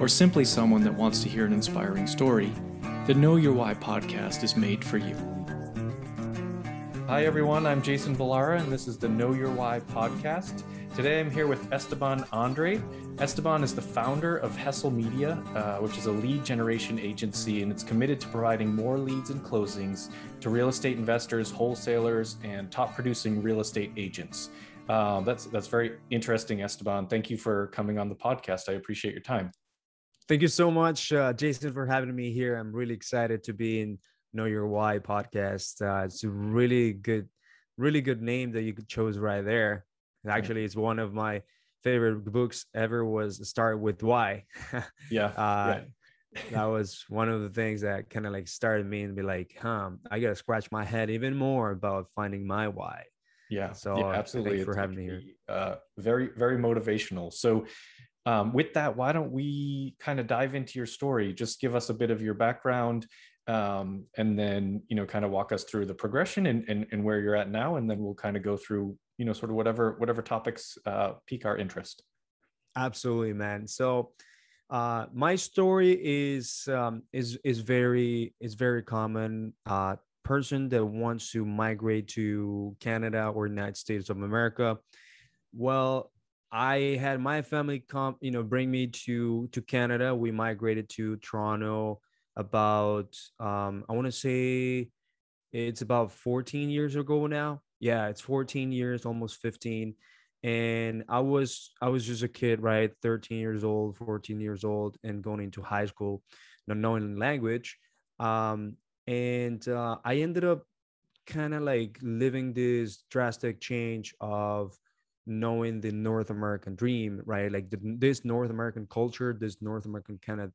or simply someone that wants to hear an inspiring story, the Know Your Why podcast is made for you. Hi, everyone. I'm Jason Ballara, and this is the Know Your Why podcast. Today I'm here with Esteban Andre. Esteban is the founder of Hustle Media, uh, which is a lead generation agency, and it's committed to providing more leads and closings to real estate investors, wholesalers, and top producing real estate agents. Uh, that's that's very interesting, Esteban. Thank you for coming on the podcast. I appreciate your time. Thank you so much, uh, Jason, for having me here. I'm really excited to be in Know Your Why podcast. Uh, it's a really good, really good name that you chose right there. Actually, it's one of my favorite books ever. Was Start with Why. yeah. uh, yeah. that was one of the things that kind of like started me and be like, huh, I gotta scratch my head even more about finding my why. Yeah. So yeah, absolutely. for having me here. Uh, very, very motivational. So um, with that, why don't we kind of dive into your story? Just give us a bit of your background, um, and then you know, kind of walk us through the progression and, and and where you're at now, and then we'll kind of go through you know, sort of whatever whatever topics uh, pique our interest. Absolutely, man. So uh, my story is um, is is very is very common. Uh, person that wants to migrate to Canada or United States of America. Well, I had my family come, you know, bring me to to Canada. We migrated to Toronto about um I want to say it's about 14 years ago now. Yeah, it's 14 years, almost 15. And I was I was just a kid, right? 13 years old, 14 years old, and going into high school, not knowing language. Um, and uh, I ended up kind of like living this drastic change of knowing the North American dream, right? Like the, this North American culture, this North American kind of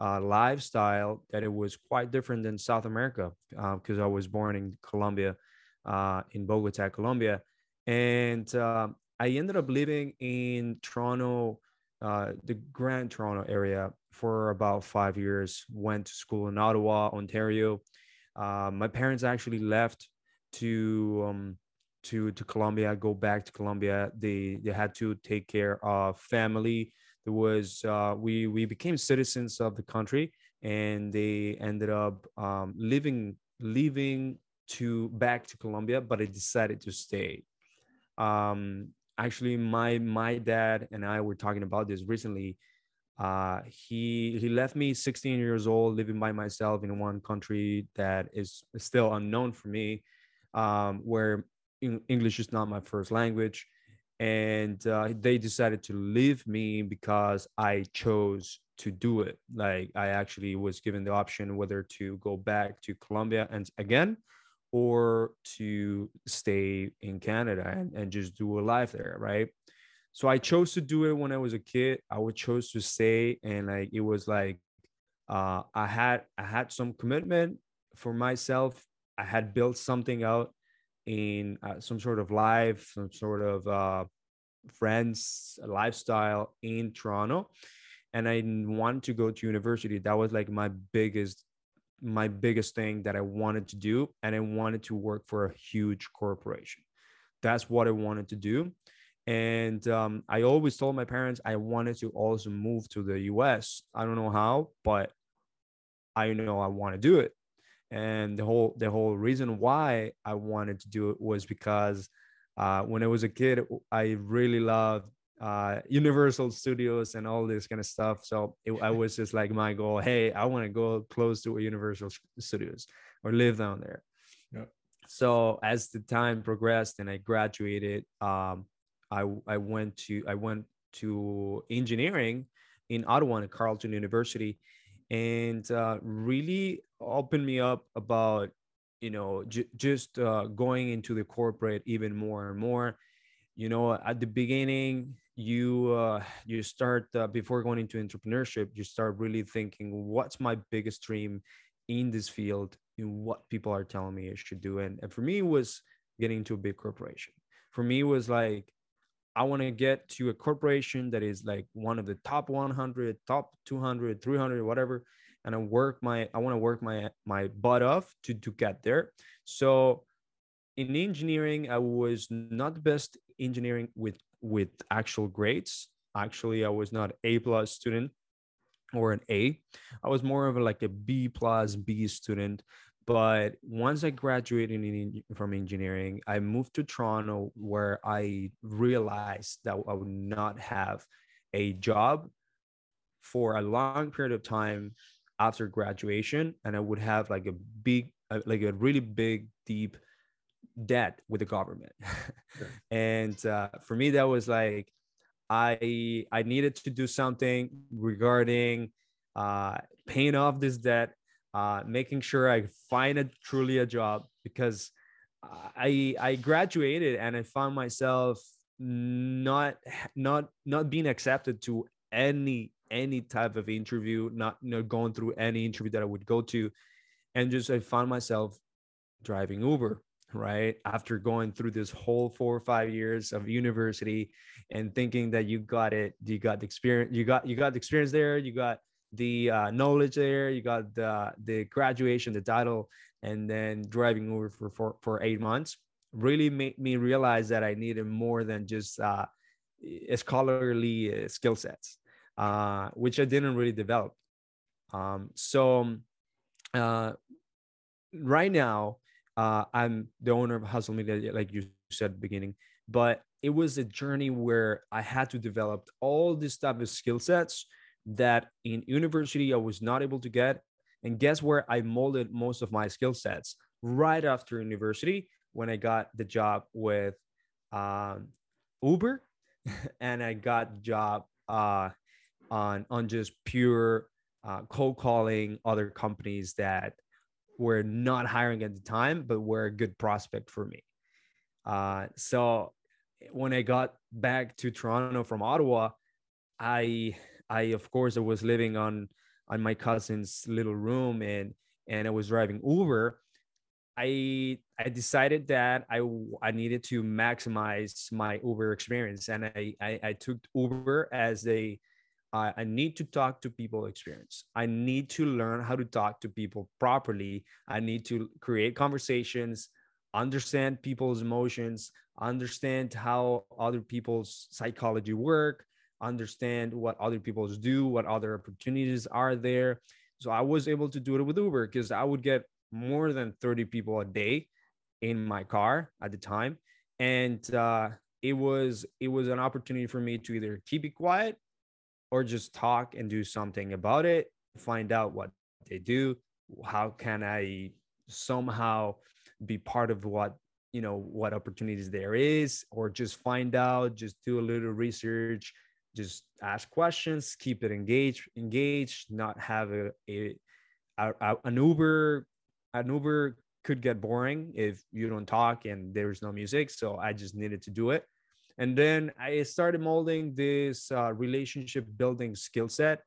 uh, lifestyle, that it was quite different than South America because uh, I was born in Colombia, uh, in Bogota, Colombia. And uh, I ended up living in Toronto, uh, the Grand Toronto area for about five years, went to school in Ottawa, Ontario. Uh, my parents actually left to um, to to Colombia, go back to Colombia. They they had to take care of family. There was uh, we we became citizens of the country, and they ended up um, living leaving to back to Colombia, but I decided to stay. Um, actually, my my dad and I were talking about this recently. Uh, he he left me 16 years old, living by myself in one country that is still unknown for me, um, where English is not my first language. And uh, they decided to leave me because I chose to do it. Like I actually was given the option whether to go back to Colombia and again, or to stay in Canada and, and just do a life there, right? So I chose to do it when I was a kid. I would chose to stay, and like it was like uh, I had I had some commitment for myself. I had built something out in uh, some sort of life, some sort of uh, friends lifestyle in Toronto, and I wanted to go to university. That was like my biggest my biggest thing that I wanted to do, and I wanted to work for a huge corporation. That's what I wanted to do. And um, I always told my parents I wanted to also move to the US. I don't know how, but I know I want to do it and the whole the whole reason why I wanted to do it was because uh, when I was a kid, I really loved uh, Universal Studios and all this kind of stuff. So it, I was just like my goal. Hey, I want to go close to a Universal Studios or live down there. Yeah. So as the time progressed and I graduated, um, I I went to I went to engineering in Ottawa at Carleton University, and uh, really opened me up about you know j- just uh, going into the corporate even more and more. You know at the beginning you uh, you start uh, before going into entrepreneurship you start really thinking what's my biggest dream in this field? In what people are telling me i should do? And, and for me it was getting into a big corporation. For me it was like i want to get to a corporation that is like one of the top 100 top 200 300 whatever and i work my i want to work my my butt off to to get there. So in engineering i was not the best engineering with with actual grades. Actually i was not a plus student or an a. I was more of a, like a b plus b student. But once i graduated in, from engineering i moved to toronto where i realized that i would not have a job for a long period of time after graduation and i would have like a big like a really big deep debt with the government sure. and uh, for me that was like i i needed to do something regarding uh, paying off this debt uh, making sure i find a truly a job because i i graduated and i found myself not not not being accepted to any any type of interview not, not going through any interview that i would go to. And just i found myself driving uber right? After going through this whole four or five years of university and thinking that you got it you got the experience you got you got the experience there you got the uh, knowledge there you got the the graduation the title and then driving uber for for, for eight months really made me realize that i needed more than just uh, scholarly uh, skill sets uh, which i didn't really develop um, so uh, right now uh, I'm the owner of Hustle Media, like you said at the beginning, but it was a journey where I had to develop all these type of skill sets that in university I was not able to get. And guess where I molded most of my skill sets? Right after university, when I got the job with um, Uber, and I got the job uh, on on just pure uh, cold calling other companies that were not hiring at the time, but were a good prospect for me. Uh, so when I got back to Toronto from Ottawa, I I of course I was living on on my cousin's little room and and I was driving Uber. I I decided that I I needed to maximize my Uber experience and I I, I took Uber as a I, I need to talk to people experience. I need to learn how to talk to people properly. I need to create conversations, understand people's emotions, understand how other people's psychology work, understand what other people's do, what other opportunities are there. So I was able to do it with Uber because I would get more than 30 people a day in my car at the time. And uh, it was it was an opportunity for me to either keep it quiet or just talk and do something about it, find out what they do, how can I somehow be part of what you know what opportunities there is or just find out just do a little research just ask questions keep it engaged engaged not have a, a, a, an uber an uber could get boring if you don't talk and there's no music so i just needed to do it and then I started molding this uh, relationship building skill set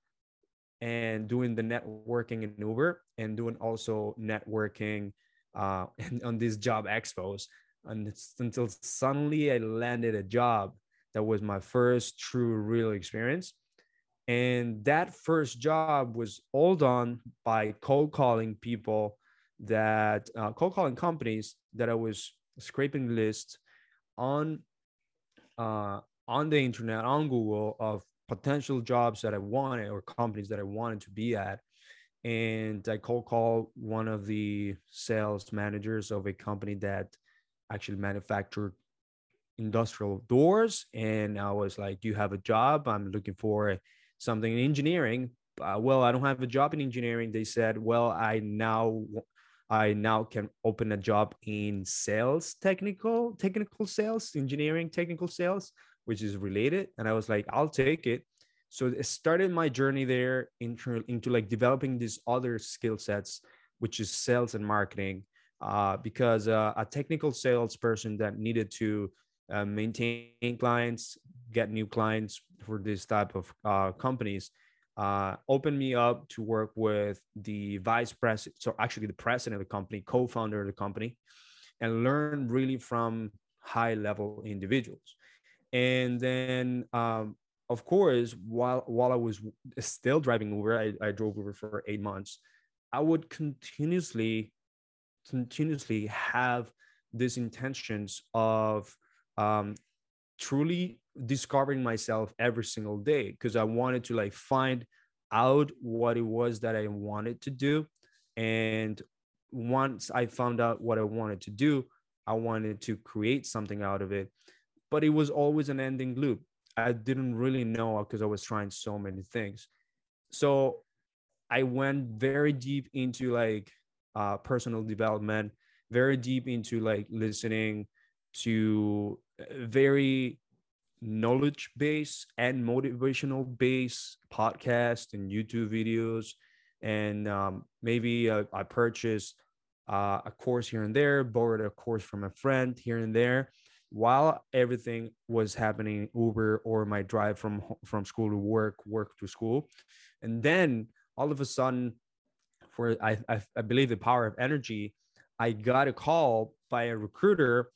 and doing the networking in Uber and doing also networking uh, on these job expos. And until suddenly I landed a job that was my first true real experience. And that first job was all done by cold calling people that uh, cold calling companies that I was scraping lists on uh, on the internet on Google of potential jobs that I wanted or companies that I wanted to be at. And I cold call one of the sales managers of a company that actually manufactured industrial doors. And I was like, Do you have a job? I'm looking for something in engineering. Uh, well, I don't have a job in engineering. They said, Well, I now I now can open a job in sales, technical, technical sales, engineering, technical sales, which is related. And I was like, I'll take it. So it started my journey there into, into like developing these other skill sets, which is sales and marketing. Uh, because uh, a technical salesperson that needed to uh, maintain clients, get new clients for this type of uh, companies, uh, opened me up to work with the vice president, so actually the president of the company, co-founder of the company, and learn really from high-level individuals. And then, um, of course, while while I was still driving Uber, I, I drove Uber for eight months. I would continuously, continuously have these intentions of um, truly discovering myself every single day because I wanted to like find out what it was that I wanted to do. And once I found out what I wanted to do, I wanted to create something out of it. But it was always an ending loop. I didn't really know because I was trying so many things. So I went very deep into like uh, personal development, very deep into like listening to very knowledge base and motivational base podcast and YouTube videos. And um, maybe uh, I purchased uh, a course here and there, borrowed a course from a friend here and there while everything was happening Uber or my drive from from school to work, work to school. And then all of a sudden, for I, I, I believe the power of energy, I got a call by a recruiter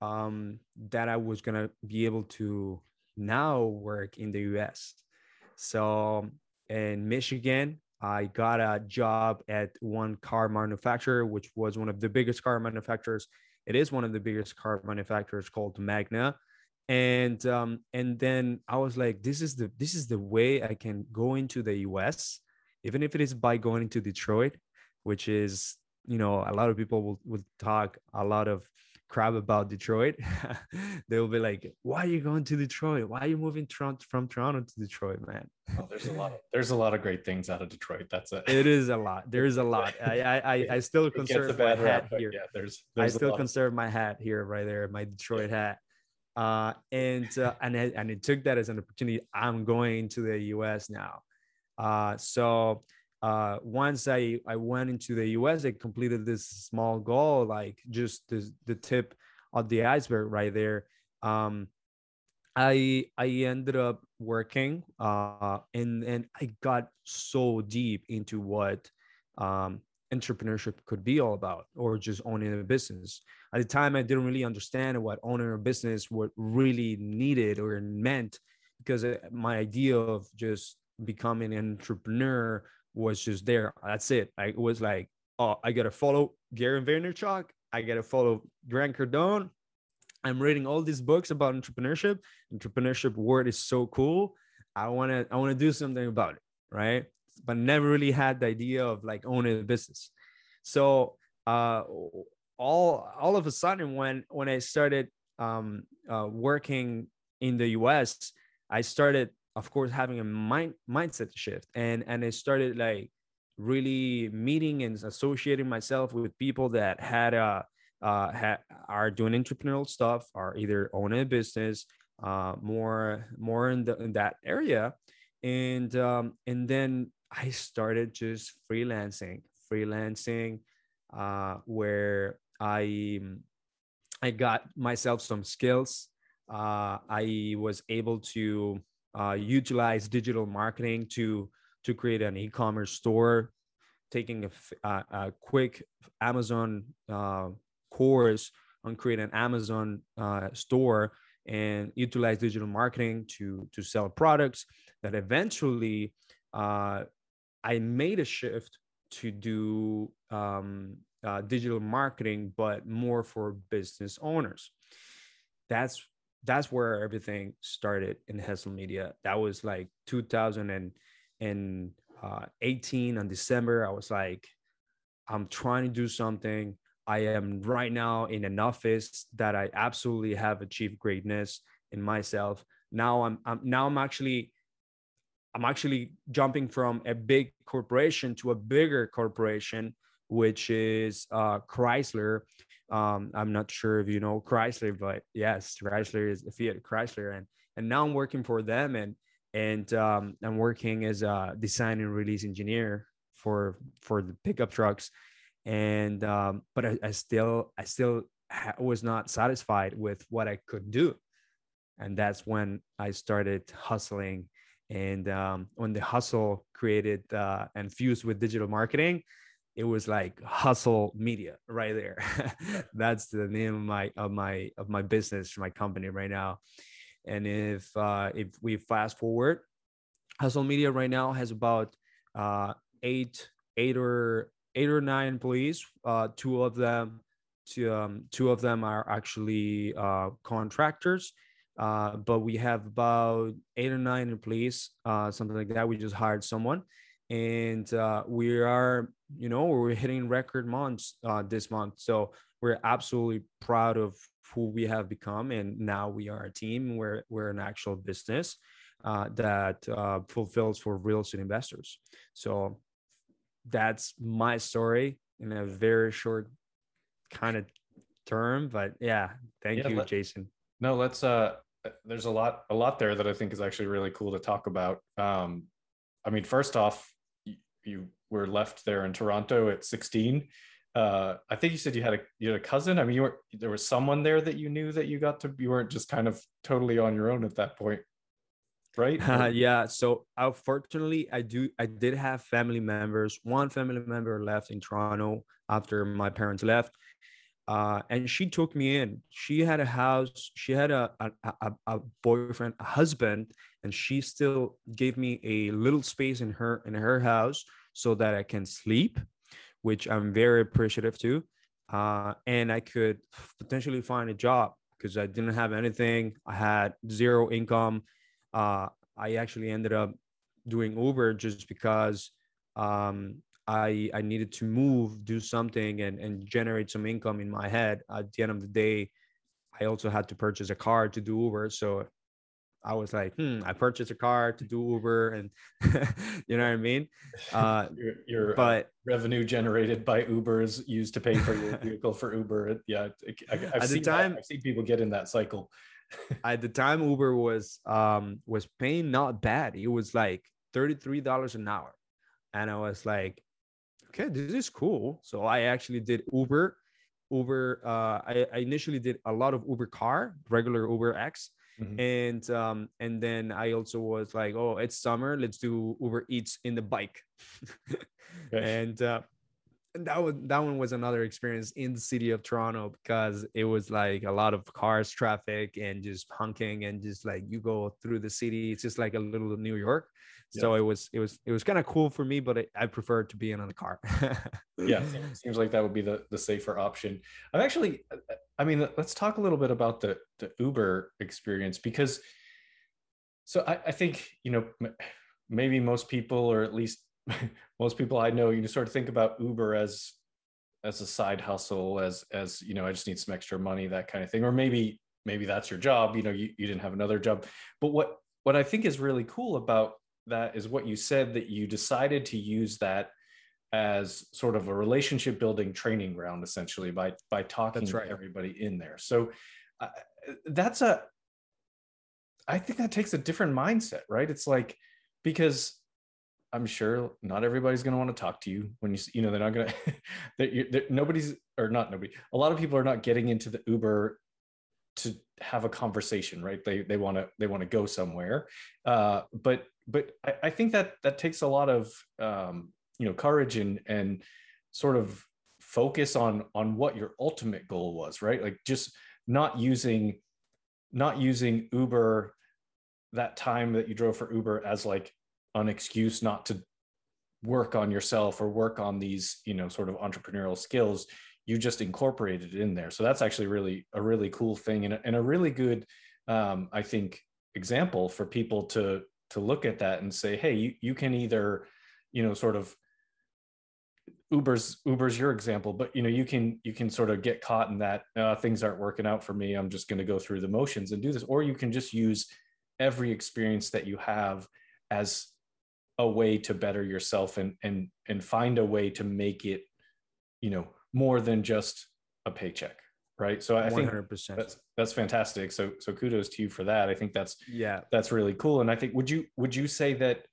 um, that I was gonna be able to now work in the US. So in Michigan, I got a job at one car manufacturer, which was one of the biggest car manufacturers. It is one of the biggest car manufacturers called Magna. And um, and then I was like, this is the this is the way I can go into the US, even if it is by going to Detroit, which is you know a lot of people will, will talk a lot of crap about Detroit, they will be like, "Why are you going to Detroit? Why are you moving from Toronto to Detroit, man?" Oh, there's a lot. Of, there's a lot of great things out of Detroit. That's it. It is a lot. There is a lot. I I I, still conserve my hat here. Yeah, there's, there's I still conserve my hat here, right there, my Detroit hat. Uh, and uh, and it, and it took that as an opportunity. I'm going to the U.S. now. Uh, so uh, once I, I went into the US, I completed this small goal, like just the, the tip of the iceberg right there. Um, I I ended up working uh, and and I got so deep into what um, entrepreneurship could be all about, or just owning a business. At the time, I didn't really understand what owning a business what really needed or meant, because uh, my idea of just becoming an entrepreneur was just there. That's it. I was like, oh, I gotta follow Gary Vaynerchuk. I gotta follow Grant Cardone. I'm reading all these books about entrepreneurship. Entrepreneurship word is so cool. I wanna I wanna do something about it, right? But never really had the idea of like owning a business. So uh, all all of a sudden when when I started um, uh, working in the U.S., I started of course having a mind mindset shift. And and i started like really meeting and associating myself with people that had a uh, ha- are doing entrepreneurial stuff are either owning a business uh, more more in, the, in that area. And um, and then i started just freelancing freelancing uh, where i i got myself some skills. Uh, i was able to uh, utilize digital marketing to to create an e-commerce store taking a, a, a quick amazon uh, course on creating an amazon uh, store and utilize digital marketing to to sell products that eventually uh, i made a shift to do um, uh, digital marketing but more for business owners. That's that's where everything started in Hustle Media. That was like 2018 uh, on December. I was like, I'm trying to do something. I am right now in an office that I absolutely have achieved greatness in myself. Now I'm, I'm now I'm actually I'm actually jumping from a big corporation to a bigger corporation, which is uh, Chrysler. Um, I'm not sure if you know Chrysler, but yes, Chrysler is Fiat Chrysler, and and now I'm working for them, and and um, I'm working as a design and release engineer for for the pickup trucks, and um, but I, I still I still was not satisfied with what I could do. And that's when I started hustling. And um, when the hustle created uh, and fused with digital marketing, it was like hustle media right there. That's the name of my of my of my business my company right now. And if uh if we fast forward hustle media right now has about uh eight eight or eight or nine employees. Uh two of them two um two of them are actually uh contractors. Uh but we have about eight or nine employees uh something like that. We just hired someone. And uh, we are you know we're hitting record months uh, this month. So we're absolutely proud of who we have become and now we are a team. We're, we're an actual business uh, that uh, fulfills for real estate investors. So that's my story in a very short kind of term but yeah thank yeah, you let, jason. No let's uh there's a lot a lot there that i think is actually really cool to talk about. Um i mean first off you were left there in Toronto at 16. Uh, I think you said you had a you had a cousin. I mean, you were there was someone there that you knew that you got to. You weren't just kind of totally on your own at that point, right? Uh, yeah. So unfortunately, I do. I did have family members. One family member left in Toronto after my parents left, uh, and she took me in. She had a house. She had a, a a, a boyfriend, a husband, and she still gave me a little space in her in her house so that I can sleep, which I'm very appreciative to. Uh, and I could potentially find a job because I didn't have anything. I had zero income. Uh, I actually ended up doing Uber just because um, I I needed to move, do something, and and generate some income in my head. At the end of the day, I also had to purchase a car to do Uber, so I was like, hmm, I purchased a car to do Uber, and you know what I mean. Uh, your, your uh, but uh, revenue generated by Uber is used to pay for your vehicle for Uber. Yeah, I, have at seen the time, that. I've seen people get in that cycle. at the time, Uber was um was paying not bad. It was like thirty three dollars an hour, and I was like, okay, this is cool. So I actually did Uber. Uber. Uh, I, I initially did a lot of Uber car, regular Uber X Mm-hmm. And um, and then I also was like, oh, it's summer, let's do Uber Eats in the bike. and uh, and that was that one was another experience in the city of Toronto because it was like a lot of cars, traffic, and just honking, and just like you go through the city. It's just like a little New York. So it was it was it was kind of cool for me, but I, I prefer to be in on the car. yeah, seems like that would be the the safer option. I'm actually, uh, uh, I mean, let's talk a little bit about the the Uber experience because, so I, I think you know maybe most people, or at least most people I know, you sort of think about Uber as as a side hustle, as as you know, I just need some extra money, that kind of thing, or maybe maybe that's your job. You know, you, you didn't have another job, but what what I think is really cool about that is what you said that you decided to use that as sort of a relationship building training ground essentially by by talking right. to everybody in there. So uh, that's a i think that takes a different mindset right? It's like because i'm sure not everybody's going to want to talk to you when you you know they're not going to nobody's or not nobody a lot of people are not getting into the uber to have a conversation right? They they want to they want to go somewhere. Uh, but but I, I, think that that takes a lot of um, you know courage and and sort of focus on on what your ultimate goal was right? Like just not using not using uber that time that you drove for uber as like an excuse not to work on yourself or work on these you know sort of entrepreneurial skills. You just incorporated it in there. So that's actually really a really cool thing and a, and a really good um, i think example for people to to look at that and say hey you, you can either you know sort of uber's uber's your example but you know you can you can sort of get caught in that uh, things aren't working out for me. I'm just going to go through the motions and do this. Or you can just use every experience that you have as a way to better yourself and and and find a way to make it you know more than just a paycheck right so i 100%. think that's that's fantastic so so kudos to you for that i think that's yeah that's really cool and i think would you would you say that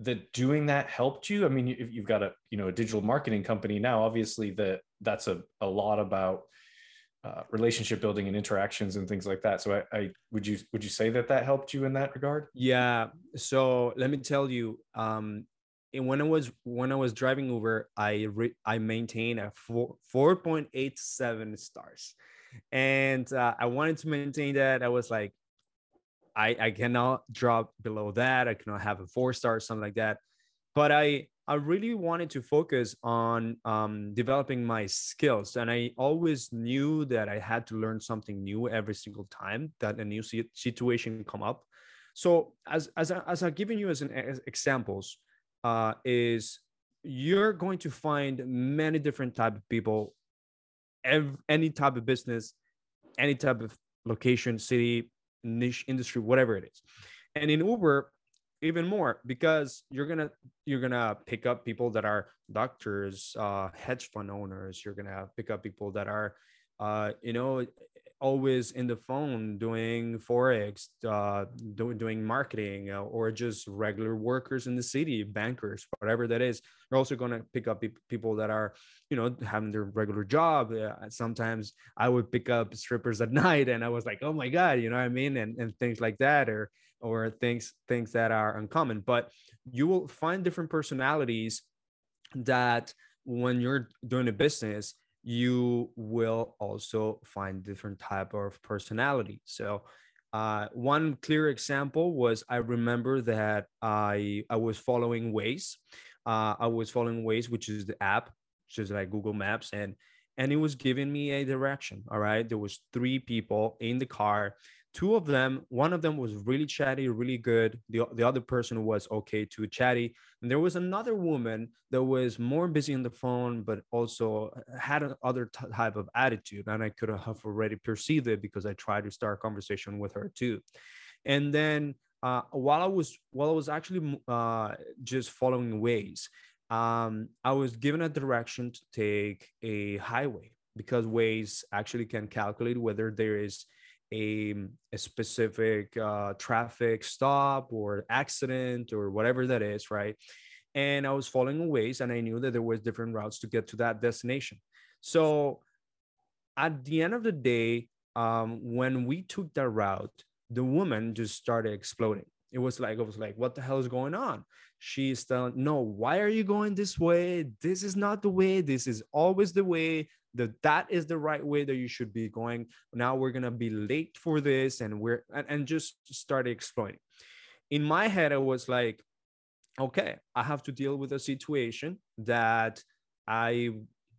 that doing that helped you i mean if you've got a you know a digital marketing company now obviously that that's a, a lot about uh, relationship building and interactions and things like that. So I, I, would you would you say that that helped you in that regard? Yeah. So let me tell you, um, and when I was when I was driving Uber, I re, I maintain a four four point eight seven stars, and uh, I wanted to maintain that. I was like, I I cannot drop below that. I cannot have a four star something like that. But I I really wanted to focus on um, developing my skills. And I always knew that I had to learn something new every single time that a new situation come up. So as, as, I, as I've given you as an as examples, uh, is you're going to find many different type of people, every, any type of business, any type of location, city, niche, industry, whatever it is. And in Uber, even more because you're gonna you're gonna pick up people that are doctors uh hedge fund owners you're gonna pick up people that are uh you know always in the phone doing forex uh doing doing marketing uh, or just regular workers in the city bankers whatever that is. You're also going to pick up people that are you know having their regular job. Uh, sometimes i would pick up strippers at night and i was like oh my god you know what i mean? And, and things like that or or things things that are uncommon. But you will find different personalities that when you're doing a business you will also find different type of personality. So uh, one clear example was i remember that i i was following waze uh, i was following waze which is the app which is like google maps and and it was giving me a direction all right? There was three people in the car two of them one of them was really chatty really good. The, the other person was okay too chatty. And there was another woman that was more busy on the phone but also had another t- type of attitude. And i could have already perceived it because i tried to start a conversation with her too. And then uh, while i was while i was actually uh, just following waze um, i was given a direction to take a highway because waze actually can calculate whether there is a, a specific uh, traffic stop or accident or whatever that is, right? And I was following Waze and I knew that there was different routes to get to that destination. So at the end of the day, um, when we took that route, the woman just started exploding. It was like, I was like, what the hell is going on? She's telling, no, why are you going this way? This is not the way. This is always the way that that is the right way that you should be going now we're gonna be late for this and we're and, and just started exploiting in my head i was like okay i have to deal with a situation that i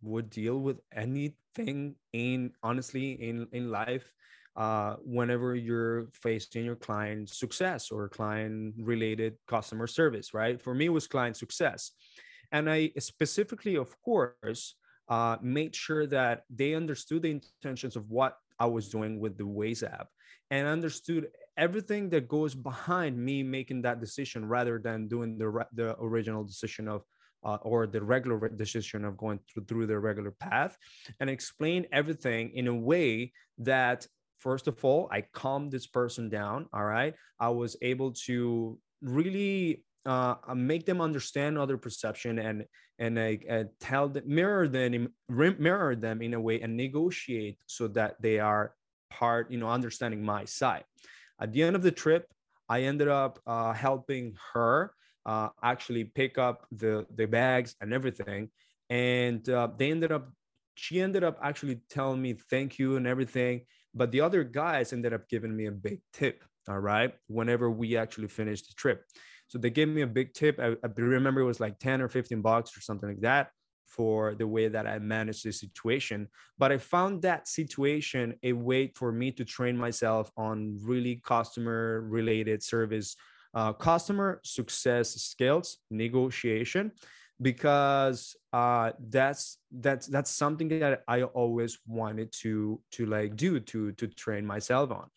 would deal with anything in honestly in in life uh, whenever you're facing your client success or client related customer service right? For me was client success. And i specifically of course uh, made sure that they understood the intentions of what I was doing with the Waze app and understood everything that goes behind me making that decision rather than doing the, the original decision of uh, or the regular decision of going through, through the regular path and explain everything in a way that first of all i calmed this person down all right? I was able to really uh, uh, make them understand other perception and and uh, tell them mirror them mirror them in a way and negotiate so that they are part you know understanding my side. At the end of the trip i ended up uh, helping her uh, actually pick up the the bags and everything. And uh, they ended up she ended up actually telling me thank you and everything but the other guys ended up giving me a big tip all right whenever we actually finished the trip so they gave me a big tip. I, I remember it was like 10 or 15 bucks or something like that for the way that I managed the situation. But I found that situation a way for me to train myself on really customer related service, uh, customer success skills, negotiation, because uh, that's that's that's something that I always wanted to to like do to to train myself on.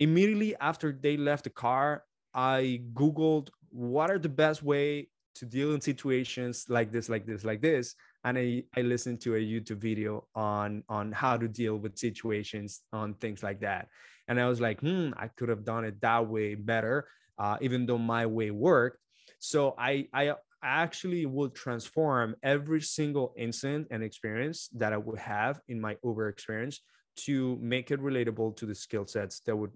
Immediately after they left the car, I googled what are the best way to deal in situations like this like this like this and i i listened to a youtube video on on how to deal with situations on things like that and i was like hmm i could have done it that way better uh, even though my way worked so i i actually will transform every single incident and experience that i would have in my uber experience to make it relatable to the skill sets that would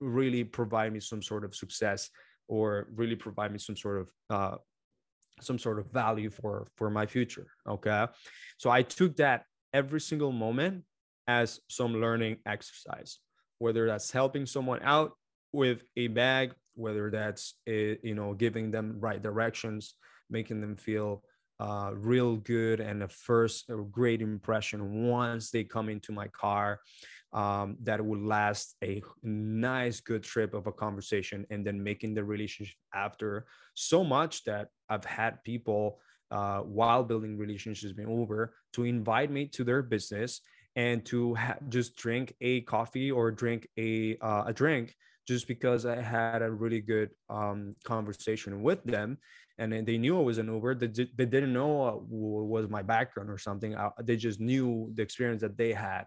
really provide me some sort of success or really provide me some sort of uh, some sort of value for for my future okay? So i took that every single moment as some learning exercise whether that's helping someone out with a bag whether that's you know giving them right directions making them feel uh, real good and a first a great impression once they come into my car um, that will last a nice good trip of a conversation and then making the relationship after so much that i've had people uh, while building relationships been over to invite me to their business and to ha- just drink a coffee or drink a uh, a drink just because I had a really good um, conversation with them, and they knew I was an Uber. They, they didn't know what was my background or something. I, they just knew the experience that they had,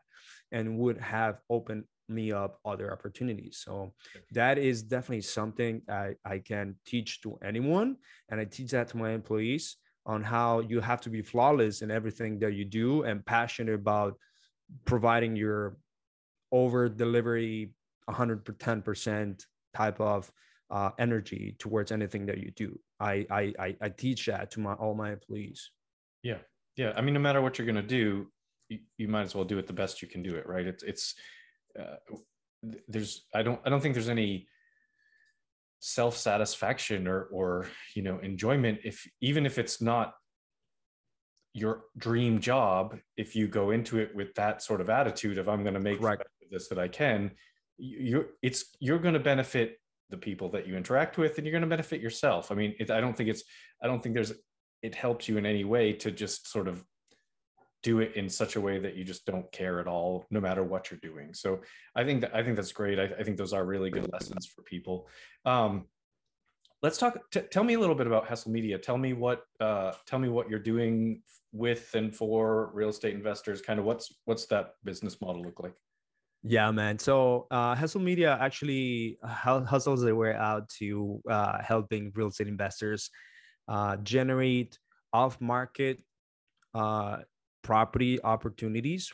and would have opened me up other opportunities. So that is definitely something I, I can teach to anyone, and I teach that to my employees on how you have to be flawless in everything that you do and passionate about providing your over delivery 110% type of uh, energy towards anything that you do. I, I, I teach that to my, all my employees. Yeah. Yeah. I mean, no matter what you're going to do, you, you, might as well do it the best you can do it. Right. It's, it's, uh, there's, I don't, I don't think there's any self-satisfaction or, or, you know, enjoyment if, even if it's not your dream job, if you go into it with that sort of attitude of, I'm going to make this that I can, you're it's you're going to benefit the people that you interact with and you're going to benefit yourself. I mean it, i don't think it's i don't think there's it helps you in any way to just sort of do it in such a way that you just don't care at all no matter what you're doing. So i think that i think that's great. I, I think those are really good lessons for people. Um, let's talk t- tell me a little bit about hustle media. Tell me what uh, tell me what you're doing with and for real estate investors. Kind of what's what's that business model look like yeah, man. So uh, Hustle Media actually hustles their way out to uh, helping real estate investors uh, generate off-market uh, property opportunities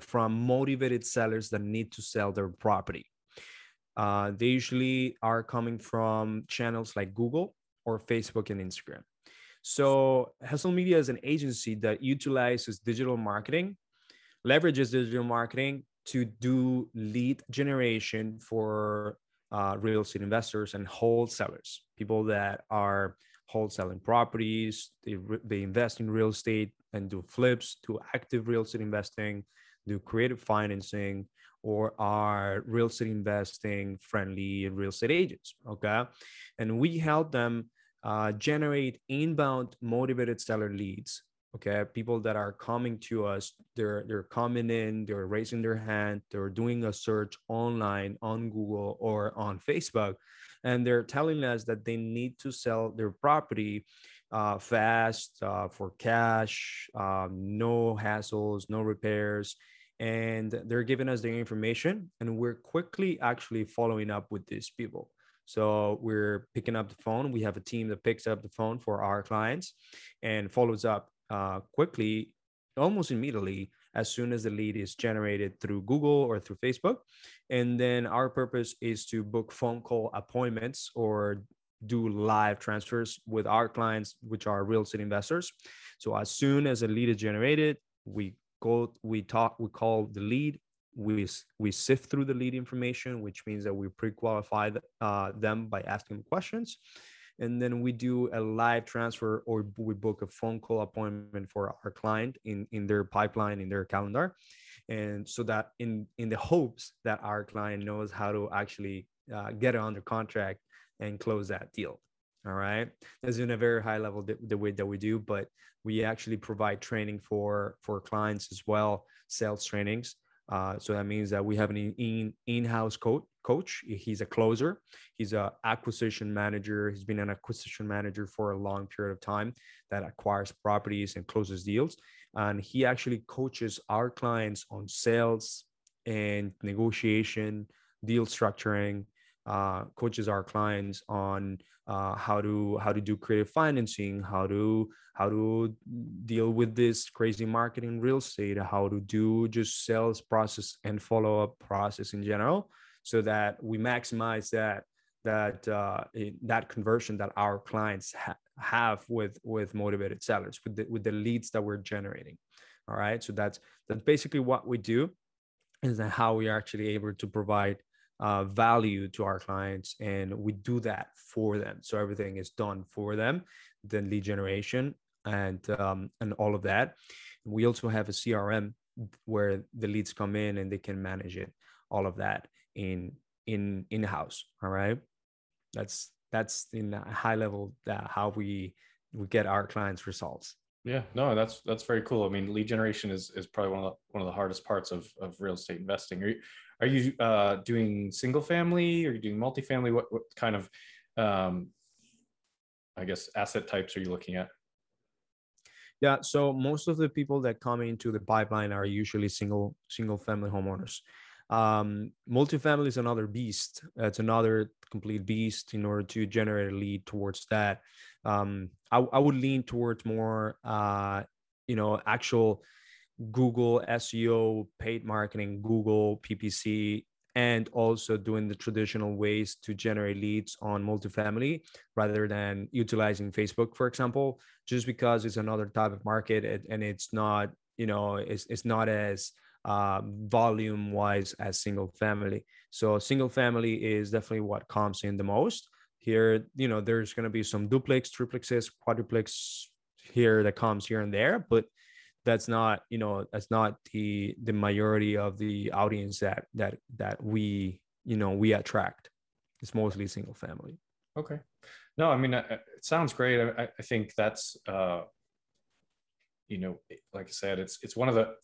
from motivated sellers that need to sell their property. Uh, they usually are coming from channels like Google or Facebook and Instagram. So Hustle Media is an agency that utilizes digital marketing, leverages digital marketing to do lead generation for uh, real estate investors and wholesalers, people that are wholesaling properties, they, they invest in real estate and do flips, do active real estate investing, do creative financing, or are real estate investing friendly real estate agents. Okay. And we help them uh, generate inbound motivated seller leads okay? People that are coming to us they're they're coming in they're raising their hand they're doing a search online on google or on facebook and they're telling us that they need to sell their property uh, fast uh, for cash um, no hassles no repairs and they're giving us the information and we're quickly actually following up with these people. So we're picking up the phone. We have a team that picks up the phone for our clients and follows up uh, quickly, almost immediately, as soon as the lead is generated through Google or through Facebook. And then our purpose is to book phone call appointments or do live transfers with our clients, which are real estate investors. So as soon as a lead is generated, we go, we talk, we call the lead. We, we sift through the lead information, which means that we pre-qualify uh, them by asking questions and then we do a live transfer or we book a phone call appointment for our client in in their pipeline in their calendar. And so that in in the hopes that our client knows how to actually uh, get it under contract and close that deal. All right? That's in a very high level the, the way that we do but we actually provide training for for clients as well sales trainings uh, so that means that we have an in, in-house coach coach. He's a closer. He's an acquisition manager. He's been an acquisition manager for a long period of time that acquires properties and closes deals. And he actually coaches our clients on sales and negotiation, deal structuring, uh, coaches our clients on uh, how to how to do creative financing, how to how to deal with this crazy marketing real estate, how to do just sales process and follow up process in general, so that we maximize that that uh, that conversion that our clients ha- have with with motivated sellers with the, with the leads that we're generating. All right, so that's that's basically what we do, is how we are actually able to provide uh, value to our clients and we do that for them. So everything is done for them then lead generation and um, and all of that. We also have a crm where the leads come in and they can manage it all of that in in in house all right? That's that's in a high level that how we we get our clients results. Yeah no that's that's very cool. I mean lead generation is is probably one of the one of the hardest parts of of real estate investing. Are you, are you uh, doing single family? Are you doing multifamily? What what kind of um, I guess asset types are you looking at? Yeah, so most of the people that come into the pipeline are usually single single family homeowners. Um, multifamily is another beast. It's another complete beast in order to generate a lead towards that. Um, I, I would lean towards more, uh, you know, actual Google SEO, paid marketing, Google PPC, and also doing the traditional ways to generate leads on multifamily rather than utilizing Facebook, for example, just because it's another type of market and it's not, you know, it's, it's not as uh, volume wise as single family. So single family is definitely what comes in the most. Here, you know, there's going to be some duplex, triplexes, quadruplex here that comes here and there, but that's not you know that's not the the majority of the audience that that that we you know we attract. It's mostly single family. Okay. No i mean it sounds great. I, I think that's uh you know like i said it's it's one of the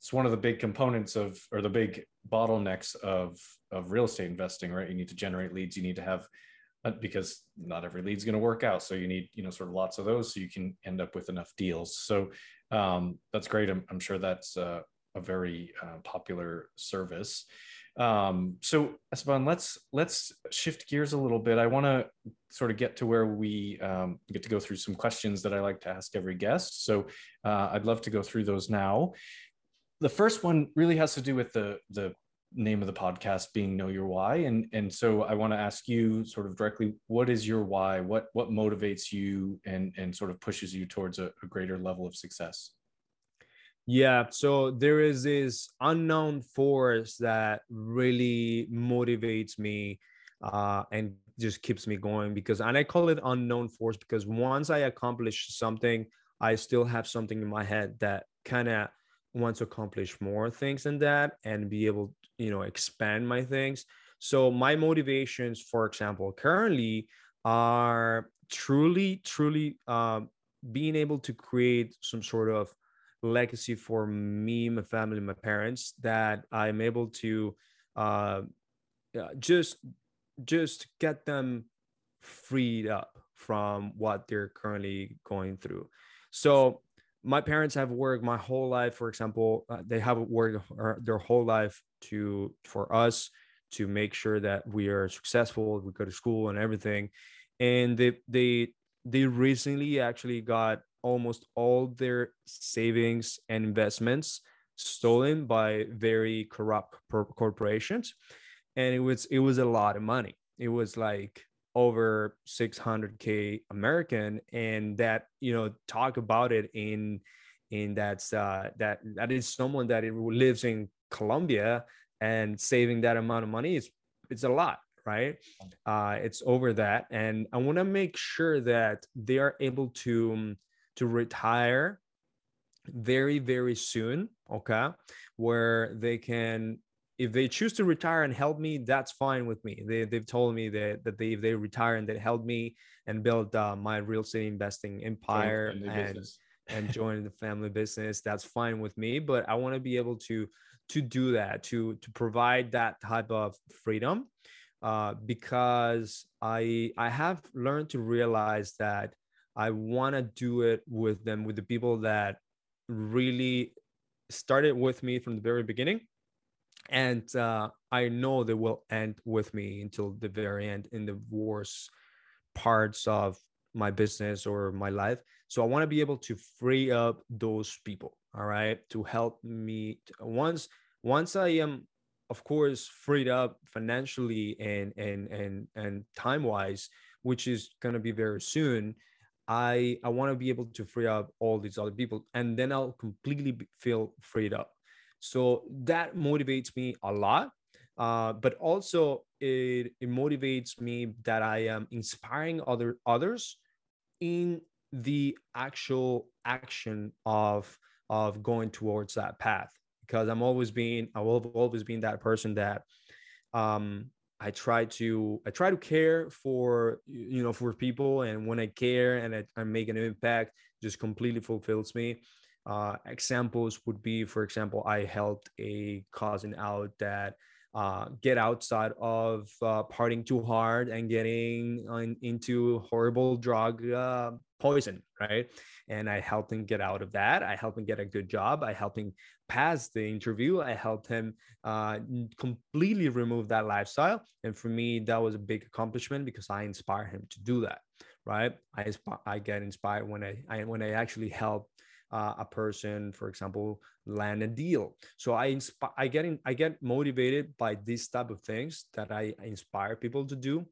it's one of the big components of or the big bottlenecks of of real estate investing right? You need to generate leads. You need to have uh, because not every lead's going to work out. So you need you know sort of lots of those so you can end up with enough deals. So um, that's great. I'm, I'm sure that's uh, a very uh, popular service. Um, so Esteban, let's let's shift gears a little bit. I want to sort of get to where we um, get to go through some questions that I like to ask every guest. So uh, I'd love to go through those now. The first one really has to do with the the name of the podcast being know your why. And and so i want to ask you sort of directly what is your why? What what motivates you and and sort of pushes you towards a, a greater level of success? Yeah so there is this unknown force that really motivates me uh, and just keeps me going because and i call it unknown force because once i accomplish something i still have something in my head that kind of want to accomplish more things than that and be able you know expand my things. So my motivations for example currently are truly truly um, being able to create some sort of legacy for me my family my parents that i'm able to uh, just just get them freed up from what they're currently going through. So my parents have worked my whole life for example uh, they have worked their whole life to for us to make sure that we are successful we go to school and everything. And they they they recently actually got almost all their savings and investments stolen by very corrupt corporations. And it was it was a lot of money. It was like over 600k American, and that you know talk about it in in that's uh, that that is someone that lives in Colombia and saving that amount of money is it's a lot right? Uh, it's over that and i want to make sure that they are able to to retire very very soon okay? Where they can if they choose to retire and help me, that's fine with me. They, they've told me that, that they, if they retire and they help me and build uh, my real estate investing empire and, and join the family business, that's fine with me. But I want to be able to, to do that, to, to provide that type of freedom uh, because I, I have learned to realize that I want to do it with them, with the people that really started with me from the very beginning and uh, I know they will end with me until the very end in the worst parts of my business or my life. So I want to be able to free up those people, all right, to help me once once I am of course freed up financially and and and and time wise which is going to be very soon i i want to be able to free up all these other people and then i'll completely feel freed up so that motivates me a lot uh, but also it, it motivates me that i am inspiring other others in the actual action of of going towards that path because I'm always being I will always been that person that um I try to I try to care for you know for people and when I care and I, I make an impact just completely fulfills me. Uh, examples would be, for example, I helped a cousin out that uh, get outside of uh, partying too hard and getting on, into horrible drug uh, poison, right? And I helped him get out of that. I helped him get a good job. I helped him pass the interview. I helped him uh, completely remove that lifestyle. And for me, that was a big accomplishment because I inspire him to do that, right? I I get inspired when I, I when I actually help uh, a person, for example, land a deal. So I inspire, I get in, I get motivated by these type of things that I, inspire people to do,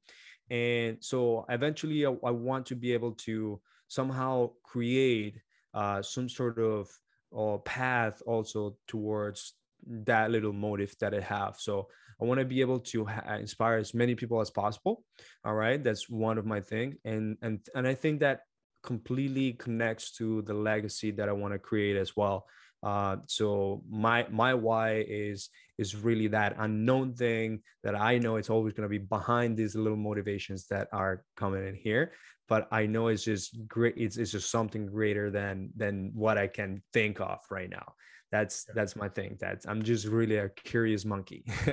and so eventually I, I want to be able to somehow create uh, some sort of uh, path also towards that little motive that I have. So I want to be able to ha- inspire as many people as possible. All right, that's one of my thing, and and and I think that completely connects to the legacy that I want to create as well. Uh, so my my why is is really that unknown thing that I know it's always going to be behind these little motivations that are coming in here. But I know it's just great. It's, it's just something greater than than what I can think of right now. That's that's my thing. That's I'm just really a curious monkey.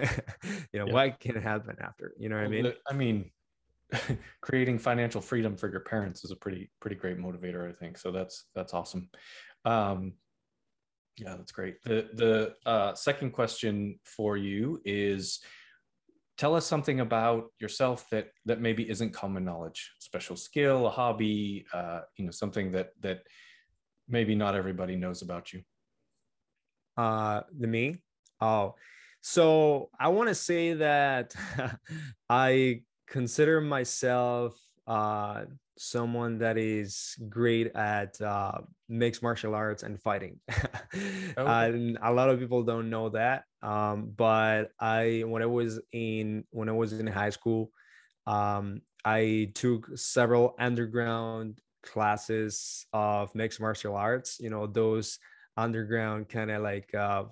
you know yeah. what can happen after. You know what well, I mean? I mean, creating financial freedom for your parents is a pretty pretty great motivator i think. So that's that's awesome. Um yeah that's great. The the uh, second question for you is tell us something about yourself that that maybe isn't common knowledge. Special skill a hobby uh, you know something that that maybe not everybody knows about you. Uh the me? Oh. So i want to say that i consider myself uh, someone that is great at uh, mixed martial arts and fighting. oh. and a lot of people don't know that. Um, but I, when I was in when I was in high school, um, I took several underground classes of mixed martial arts. You know those underground kind of like uh,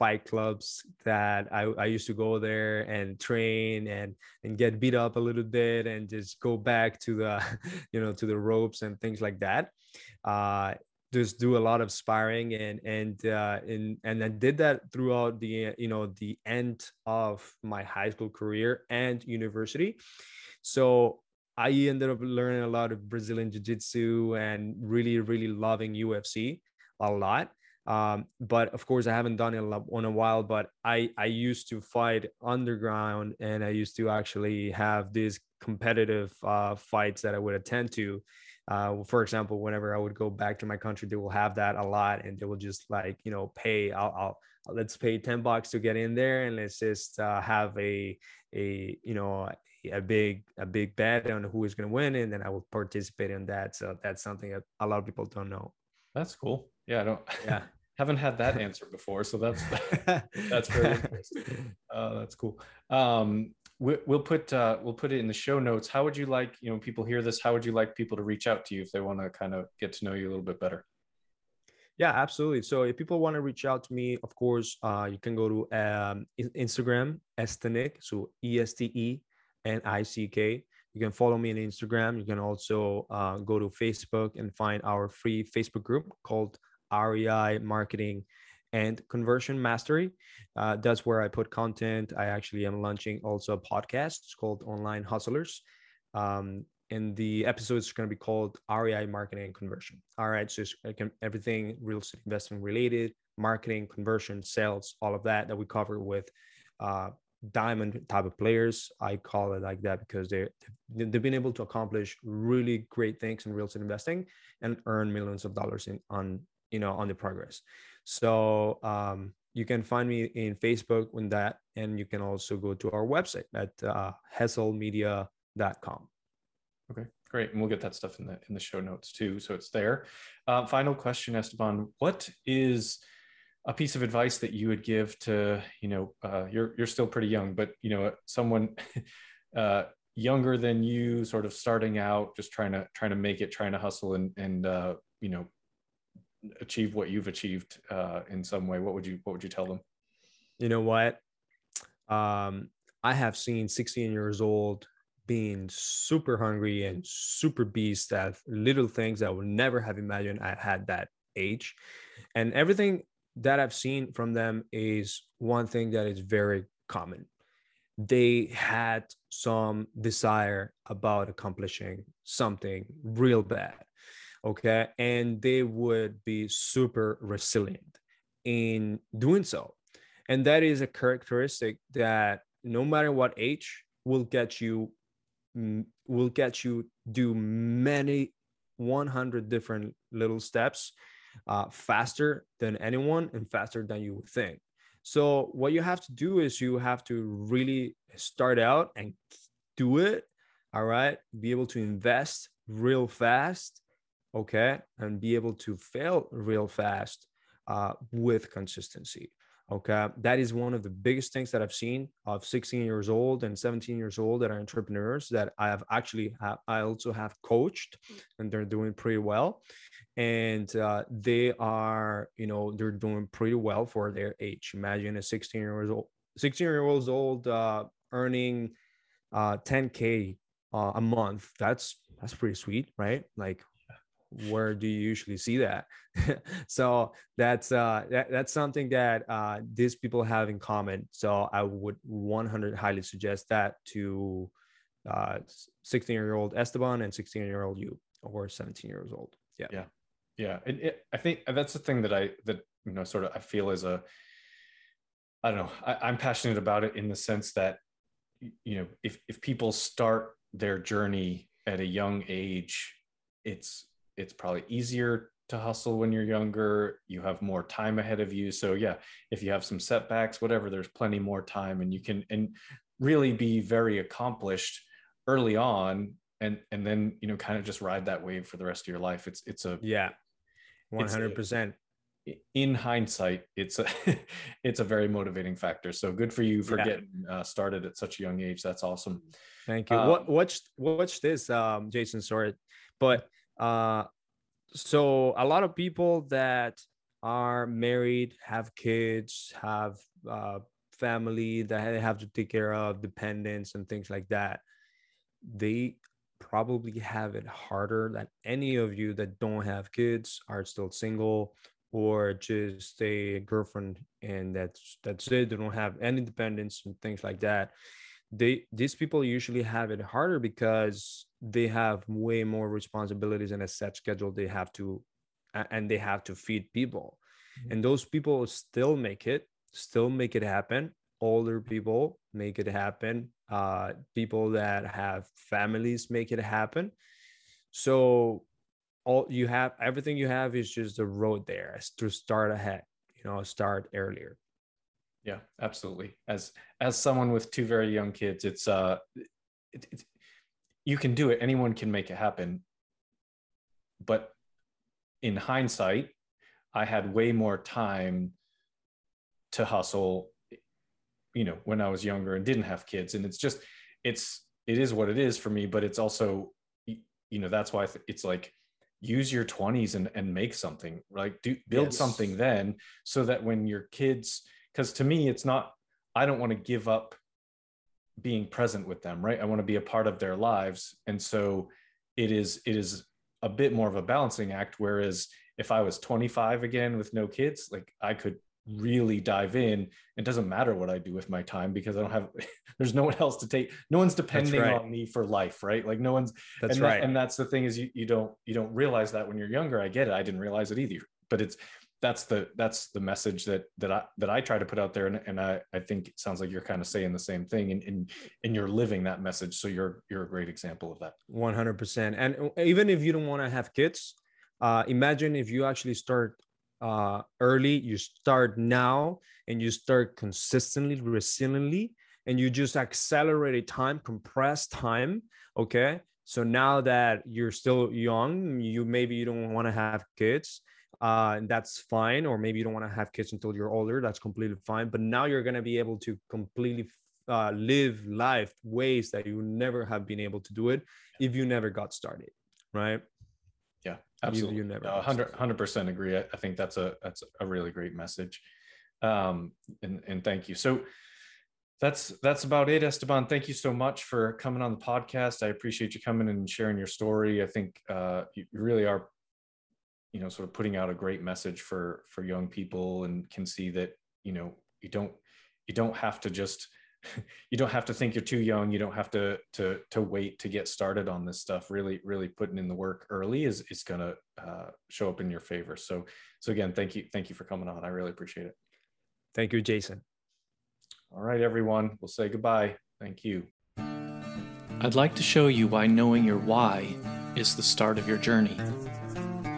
fight clubs that I, I used to go there and train and and get beat up a little bit and just go back to the you know to the ropes and things like that. Uh just do a lot of sparring and and uh and and I did that throughout the you know the end of my high school career and university. So I ended up learning a lot of Brazilian jiu-jitsu and really really loving UFC a lot um, but of course, I haven't done it in a while. But I I used to fight underground, and I used to actually have these competitive uh, fights that I would attend to. Uh, for example, whenever I would go back to my country, they will have that a lot, and they will just like you know pay. I'll, I'll let's pay ten bucks to get in there, and let's just uh, have a a you know a big a big bet on who is going to win, and then I will participate in that. So that's something that a lot of people don't know. That's cool. Yeah, I don't. Yeah, haven't had that answer before, so that's that's very interesting. Uh, that's cool. Um, we, will put uh, we'll put it in the show notes. How would you like you know people hear this? How would you like people to reach out to you if they want to kind of get to know you a little bit better? Yeah, absolutely. So if people want to reach out to me, of course, uh, you can go to um, Instagram, Estenick, so E S T E N I C K. You can follow me on Instagram. You can also uh, go to Facebook and find our free Facebook group called REI marketing and conversion mastery. Uh, that's where I put content. I actually am launching also a podcast. It's called Online Hustlers. Um, and the episode is going to be called REI Marketing and Conversion. All right, so it's everything real estate investing related, marketing, conversion, sales, all of that that we cover with uh, diamond type of players. I call it like that because they they've been able to accomplish really great things in real estate investing and earn millions of dollars in on you know on the progress. So um, you can find me in Facebook on that, and you can also go to our website at uh, hustlemedia.com. Okay, great, and we'll get that stuff in the in the show notes too, so it's there. Uh, final question, Esteban: What is a piece of advice that you would give to you know uh, you're you're still pretty young, but you know someone uh, younger than you, sort of starting out, just trying to trying to make it, trying to hustle, and and uh, you know achieve what you've achieved uh, in some way, what would you what would you tell them? You know what? Um, I have seen 16 years old being super hungry and super beast at little things I would never have imagined I had that age. And everything that I've seen from them is one thing that is very common. They had some desire about accomplishing something real bad okay and they would be super resilient in doing so. And that is a characteristic that no matter what age will get you will get you do many 100 different little steps uh, faster than anyone and faster than you would think. So what you have to do is you have to really start out and do it all right? Be able to invest real fast okay and be able to fail real fast uh, with consistency okay? That is one of the biggest things that i've seen of 16 years old and 17 years old that are entrepreneurs that i have actually i also have coached and they're doing pretty well. And uh, they are you know they're doing pretty well for their age. Imagine a 16 years old 16 year olds old uh, earning uh, 10k uh, a month. That's that's pretty sweet right? Like where do you usually see that? So that's uh that, that's something that uh these people have in common. So i would 100 highly suggest that to uh 16 year old esteban and 16 year old you or 17 years old. Yeah. Yeah. Yeah. It, i think that's the thing that i that you know sort of i feel is a i don't know I, i'm passionate about it in the sense that you know if if people start their journey at a young age it's it's probably easier to hustle when you're younger you have more time ahead of you. So yeah if you have some setbacks whatever there's plenty more time and you can and really be very accomplished early on and and then you know kind of just ride that wave for the rest of your life. It's it's a yeah. 100% in hindsight it's a it's a very motivating factor. So good for you for yeah. getting uh, started at such a young age. That's awesome. Thank you. Um, what watch watch this um jason sorry but uh, so a lot of people that are married, have kids, have uh, family that they have to take care of, dependents and things like that. They probably have it harder than any of you that don't have kids, are still single, or just a girlfriend and that's that's it. They don't have any dependents and things like that they these people usually have it harder because they have way more responsibilities and a set schedule they have to and they have to feed people. Mm-hmm. and those people still make it still make it happen. Older people make it happen. Uh, people that have families make it happen. So all you have everything you have is just the road there to start ahead you know start earlier yeah absolutely. As as someone with two very young kids it's uh it, it, you can do it. Anyone can make it happen. But in hindsight i had way more time to hustle you know when i was younger and didn't have kids. And it's just it's it is what it is for me but it's also you know that's why it's like use your 20s and and make something like do build yes. something then so that when your kids because to me it's not i don't want to give up being present with them right? I want to be a part of their lives. And so it is it is a bit more of a balancing act whereas if i was 25 again with no kids like i could really dive in. It doesn't matter what i do with my time because i don't have there's no one else to take no one's depending right. on me for life right? Like no one's That's and right. that, and that's the thing is you, you don't you don't realize that when you're younger. I get it. I didn't realize it either. But it's that's the that's the message that that i that i try to put out there. And, and i i think it sounds like you're kind of saying the same thing and and, and you're living that message. So you're you're a great example of that. 100% and even if you don't want to have kids uh, imagine if you actually start uh, early you start now and you start consistently resiliently and you just accelerate time compress time okay? So now that you're still young you maybe you don't want to have kids uh, and that's fine or maybe you don't want to have kids until you're older that's completely fine but now you're going to be able to completely uh, live life ways that you never have been able to do it if you never got started right? Yeah absolutely you never No, 100 100% agree. I, I think that's a that's a really great message. Um and and thank you. So that's that's about it esteban. Thank you so much for coming on the podcast. I appreciate you coming and sharing your story. I think uh you you really are you know sort of putting out a great message for for young people and can see that you know you don't you don't have to just you don't have to think you're too young. You don't have to to to wait to get started on this stuff. Really really putting in the work early is is going to uh, show up in your favor. So so again thank you thank you for coming on. I really appreciate it. Thank you jason. All right everyone. We'll say goodbye. Thank you. I'd like to show you why knowing your why is the start of your journey.